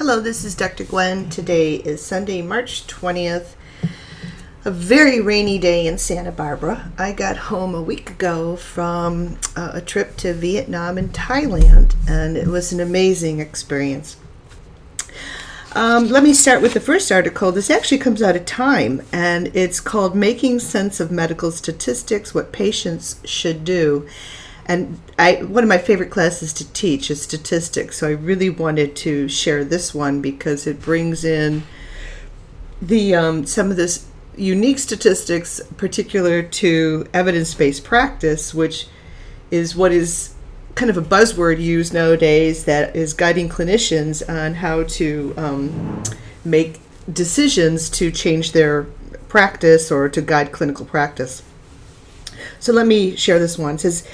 Hello, this is Dr. Gwen. Today is Sunday, March 20th. A very rainy day in Santa Barbara. I got home a week ago from uh, a trip to Vietnam and Thailand, and it was an amazing experience. Um, let me start with the first article. This actually comes out of Time, and it's called Making Sense of Medical Statistics What Patients Should Do and I one of my favorite classes to teach is statistics. So I really wanted to share this one because it brings in the um, some of this unique statistics, particular to evidence-based practice, which is what is kind of a buzzword used nowadays that is guiding clinicians on how to um, make decisions to change their practice or to guide clinical practice. So let me share this one. It says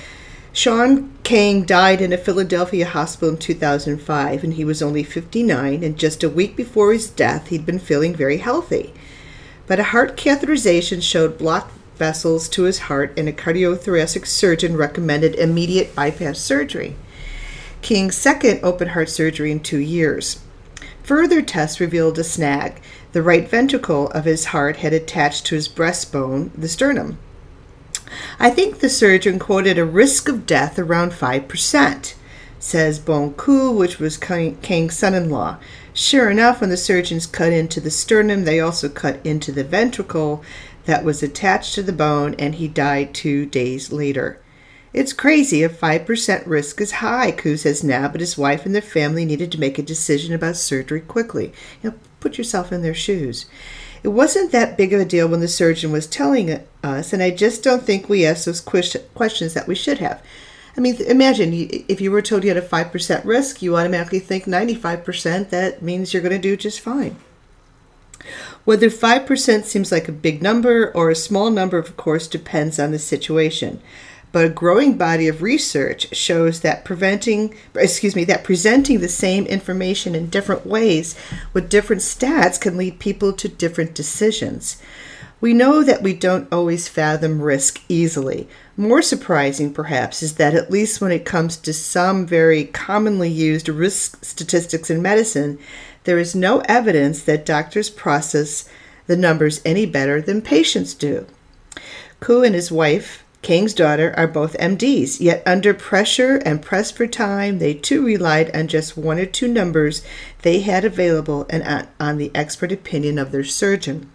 Sean Kang died in a Philadelphia hospital in 2005, and he was only 59. And just a week before his death, he'd been feeling very healthy. But a heart catheterization showed blocked vessels to his heart, and a cardiothoracic surgeon recommended immediate bypass surgery. Kang's second open heart surgery in two years. Further tests revealed a snag. The right ventricle of his heart had attached to his breastbone, the sternum. I think the surgeon quoted a risk of death around 5%, says Bon Ku, which was Kang's son in law. Sure enough, when the surgeons cut into the sternum, they also cut into the ventricle that was attached to the bone, and he died two days later. It's crazy. A 5% risk is high, Ku says now, but his wife and their family needed to make a decision about surgery quickly. You know, put yourself in their shoes. It wasn't that big of a deal when the surgeon was telling us, and I just don't think we asked those questions that we should have. I mean, imagine if you were told you had a 5% risk, you automatically think 95%, that means you're going to do just fine. Whether 5% seems like a big number or a small number, of course, depends on the situation but a growing body of research shows that preventing excuse me that presenting the same information in different ways with different stats can lead people to different decisions we know that we don't always fathom risk easily. More surprising, perhaps, is that at least when it comes to some very commonly used risk statistics in medicine, there is no evidence that doctors process the numbers any better than patients do. Ku and his wife Kang's daughter are both MDs, yet under pressure and pressed for time, they too relied on just one or two numbers they had available and on the expert opinion of their surgeon.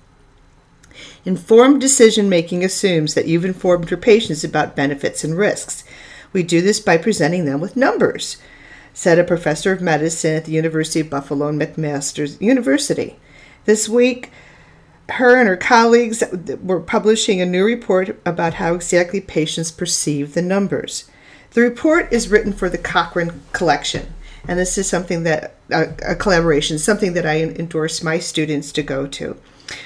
Informed decision making assumes that you've informed your patients about benefits and risks. We do this by presenting them with numbers, said a professor of medicine at the University of Buffalo and McMaster University. This week, her and her colleagues were publishing a new report about how exactly patients perceive the numbers. The report is written for the Cochrane Collection, and this is something that a collaboration, something that I endorse my students to go to,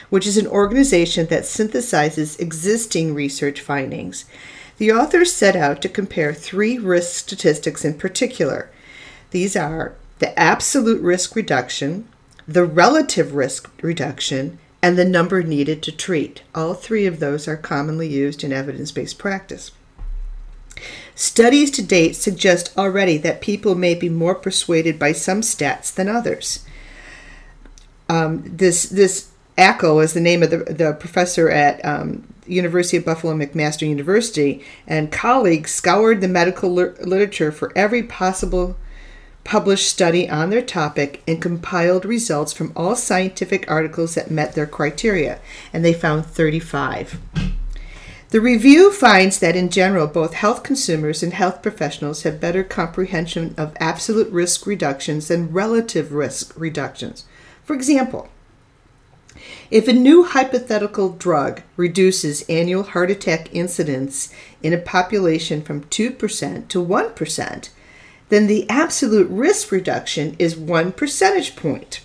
which is an organization that synthesizes existing research findings. The authors set out to compare three risk statistics in particular. These are the absolute risk reduction, the relative risk reduction, and the number needed to treat. All three of those are commonly used in evidence based practice. Studies to date suggest already that people may be more persuaded by some stats than others. Um, this this Akl is the name of the, the professor at um, University of Buffalo McMaster University, and colleagues scoured the medical literature for every possible published study on their topic and compiled results from all scientific articles that met their criteria, and they found 35. The review finds that in general, both health consumers and health professionals have better comprehension of absolute risk reductions than relative risk reductions. For example, if a new hypothetical drug reduces annual heart attack incidence in a population from 2% to 1%, then the absolute risk reduction is one percentage point.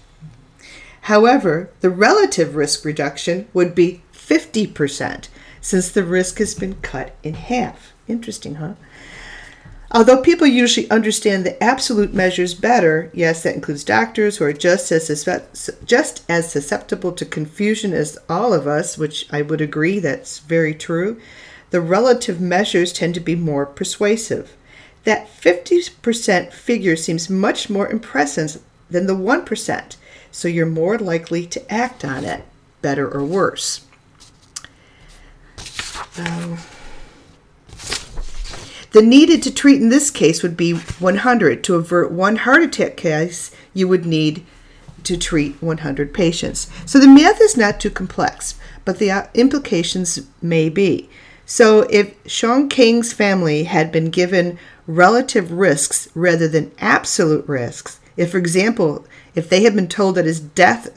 However, the relative risk reduction would be 50% since the risk has been cut in half. Interesting, huh? Although people usually understand the absolute measures better, yes, that includes doctors who are just as just as susceptible to confusion as all of us, which I would agree that's very true. The relative measures tend to be more persuasive. That 50% figure seems much more impressive, than the 1%, so you're more likely to act on it, better or worse. Um, the needed to treat in this case would be 100. To avert one heart attack case, you would need to treat 100 patients. So the math is not too complex, but the uh, implications may be. So if Sean Kang's family had been given relative risks rather than absolute risks, if, for example, if they had been told that his death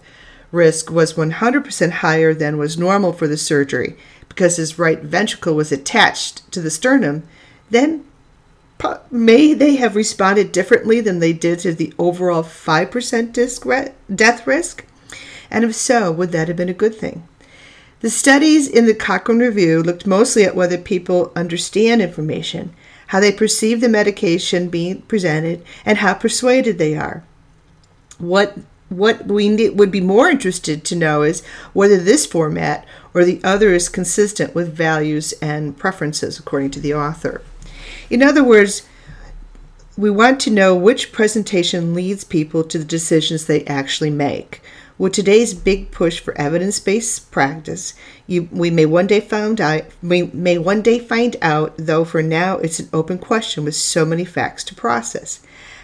risk was 100% higher than was normal for the surgery because his right ventricle was attached to the sternum, then may they have responded differently than they did to the overall 5% death risk? And if so, would that have been a good thing? The studies in the Cochrane Review looked mostly at whether people understand information, how they perceive the medication being presented, and how persuaded they are. What what we would be more interested to know is whether this format or the other is consistent with values and preferences, according to the author. In other words, we want to know which presentation leads people to the decisions they actually make. With today's big push for evidence-based practice, you, we may one day find out. We may one day find out, though. For now, it's an open question with so many facts to process.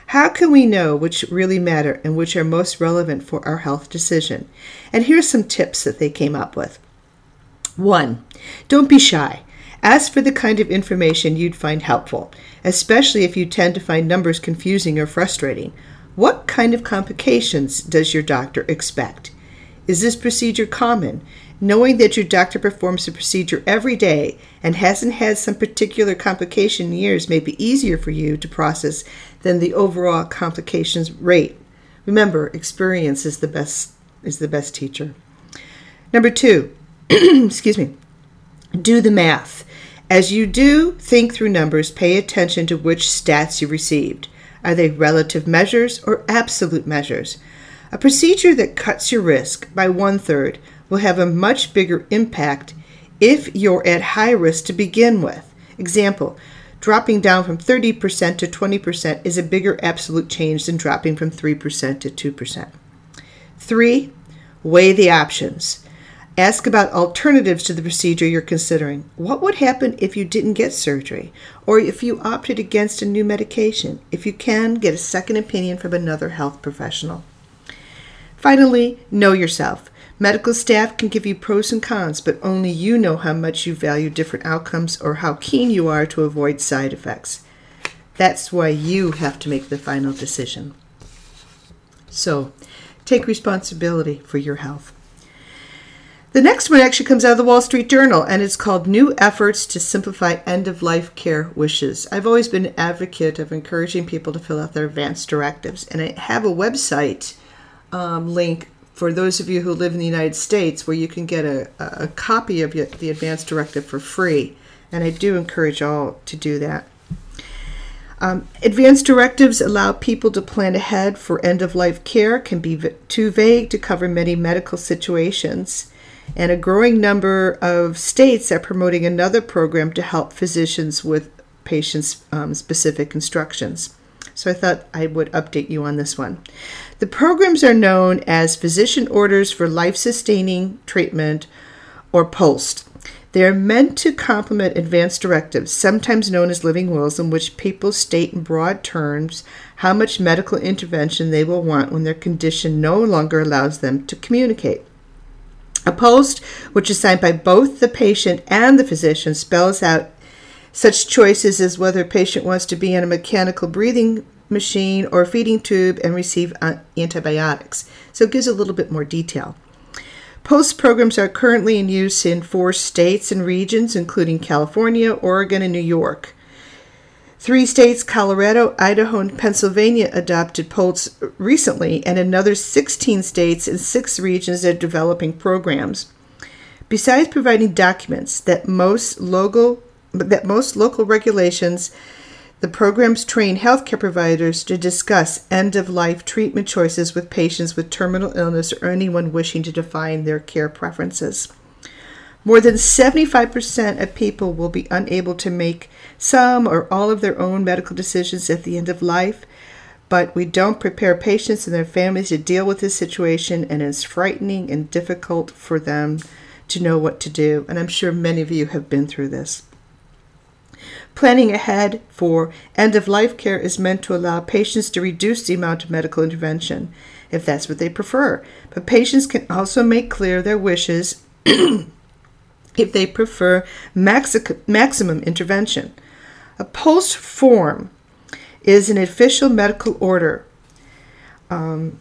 How can we know which really matter and which are most relevant for our health decision? And here's some tips that they came up with. One, don't be shy. Ask for the kind of information you'd find helpful, especially if you tend to find numbers confusing or frustrating. What kind of complications does your doctor expect? Is this procedure common? Knowing that your doctor performs the procedure every day and hasn't had some particular complication in years may be easier for you to process than the overall complications rate. Remember, experience is the best is the best teacher. Number 2, excuse me. Do the math. As you do think through numbers, pay attention to which stats you received. Are they relative measures or absolute measures? A procedure that cuts your risk by one third will have a much bigger impact if you're at high risk to begin with. Example, dropping down from 30% to 20% is a bigger absolute change than dropping from 3% to 2%. Three, weigh the options. Ask about alternatives to the procedure you're considering. What would happen if you didn't get surgery? Or if you opted against a new medication? If you can, get a second opinion from another health professional. Finally, know yourself. Medical staff can give you pros and cons, but only you know how much you value different outcomes or how keen you are to avoid side effects. That's why you have to make the final decision. So, take responsibility for your health. The next one actually comes out of the Wall Street Journal, and it's called New Efforts to Simplify End of Life Care Wishes. I've always been an advocate of encouraging people to fill out their advance directives, and I have a website um, link for those of you who live in the United States where you can get a, a copy of the advance directive for free, and I do encourage all to do that. Um, advanced directives allow people to plan ahead for end of life care, can be v- too vague to cover many medical situations and a growing number of states are promoting another program to help physicians with patients' um, specific instructions. So I thought I would update you on this one. The programs are known as Physician Orders for Life Sustaining Treatment or POST. They are meant to complement advanced directives, sometimes known as living wills, in which people state in broad terms how much medical intervention they will want when their condition no longer allows them to communicate. A post, which is signed by both the patient and the physician, spells out such choices as whether a patient wants to be on a mechanical breathing machine or feeding tube and receive uh, antibiotics. So it gives a little bit more detail. POST programs are currently in use in four states and regions, including California, Oregon, and New York. Three states, Colorado, Idaho, and Pennsylvania, adopted POLST recently, and another 16 states and six regions are developing programs. Besides providing documents that most local that most local regulations, the programs train healthcare providers to discuss end of life treatment choices with patients with terminal illness or anyone wishing to define their care preferences. More than 75% of people will be unable to make some or all of their own medical decisions at the end of life, but we don't prepare patients and their families to deal with this situation, and it's frightening and difficult for them to know what to do. And I'm sure many of you have been through this. Planning ahead for end of life care is meant to allow patients to reduce the amount of medical intervention if that's what they prefer. But patients can also make clear their wishes if they prefer maxi- maximum intervention. A post form is an official medical order. Um,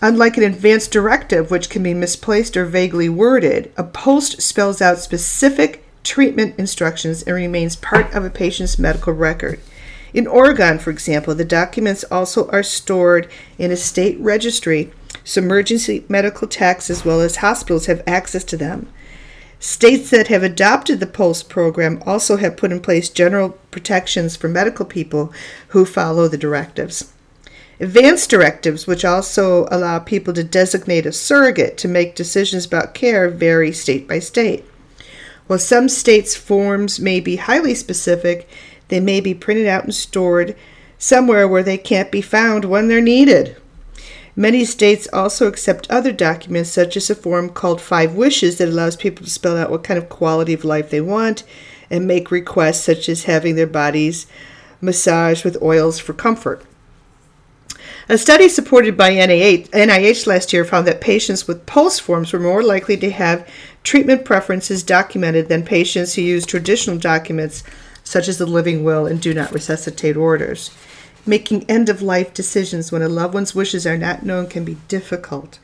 unlike an advance directive, which can be misplaced or vaguely worded, a post spells out specific treatment instructions and remains part of a patient's medical record. In Oregon, for example, the documents also are stored in a state registry, so emergency medical techs as well as hospitals have access to them. States that have adopted the POLST program also have put in place general protections for medical people who follow the directives. Advanced directives, which also allow people to designate a surrogate to make decisions about care, vary state by state. While some states' forms may be highly specific, they may be printed out and stored somewhere where they can't be found when they're needed. Many states also accept other documents, such as a form called Five Wishes that allows people to spell out what kind of quality of life they want and make requests, such as having their bodies massaged with oils for comfort. A study supported by NIH, last year found that patients with POLST forms were more likely to have treatment preferences documented than patients who use traditional documents such as the living will and do not resuscitate orders. Making end of life decisions when a loved one's wishes are not known can be difficult.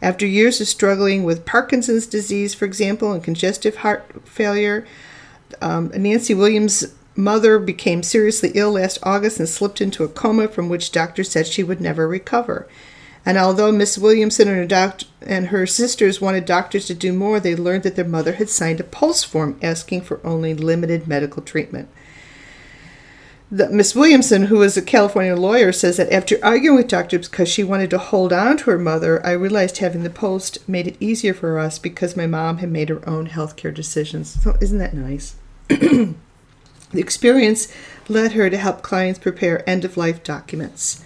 After years of struggling with Parkinson's disease, for example, and congestive heart failure, um, Nancy Williams' mother became seriously ill last August and slipped into a coma from which doctors said she would never recover. And although Miss Williamson and her, and her sisters wanted doctors to do more, they learned that their mother had signed a POLST form asking for only limited medical treatment. Miss Williamson, who is a California lawyer, says that after arguing with doctors because she wanted to hold on to her mother, I realized having the post made it easier for us because my mom had made her own healthcare decisions. So isn't that nice? the experience led her to help clients prepare end of life documents.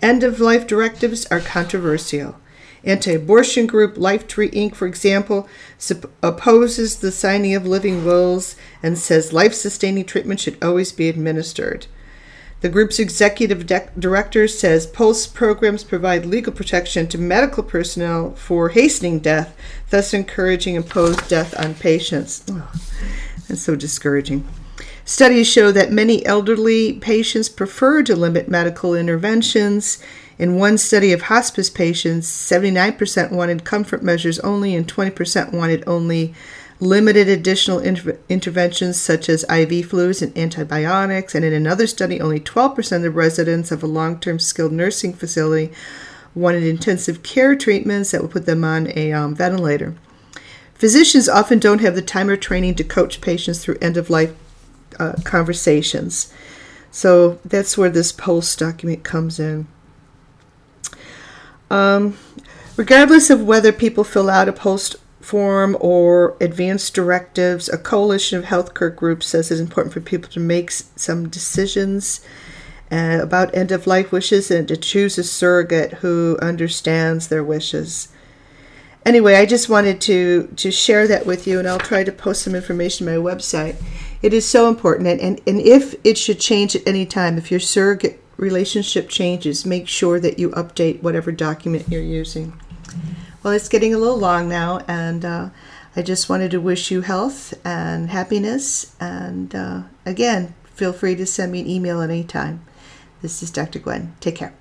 End of life directives are controversial. Anti abortion group Lifetree Inc., for example, opposes the signing of living wills and says life sustaining treatment should always be administered. The group's executive director says POST programs provide legal protection to medical personnel for hastening death, thus encouraging imposed death on patients. Oh, that's so discouraging. Studies show that many elderly patients prefer to limit medical interventions in one study of hospice patients, 79% wanted comfort measures only, and 20% wanted only limited additional inter- interventions such as IV fluids and antibiotics. And in another study, only 12% of the residents of a long term skilled nursing facility wanted intensive care treatments that would put them on a um, ventilator. Physicians often don't have the time or training to coach patients through end of life uh, conversations. So that's where this post document comes in. Um, regardless of whether people fill out a post form or advanced directives, a coalition of healthcare groups says it's important for people to make some decisions uh, about end of life wishes and to choose a surrogate who understands their wishes. Anyway, I just wanted to, to share that with you, and I'll try to post some information on my website. It is so important, and, and, and if it should change at any time, if your surrogate relationship changes, make sure that you update whatever document you're using. Well, it's getting a little long now, and uh, I just wanted to wish you health and happiness. And uh, again, feel free to send me an email at any time. This is Dr. Gwen. Take care.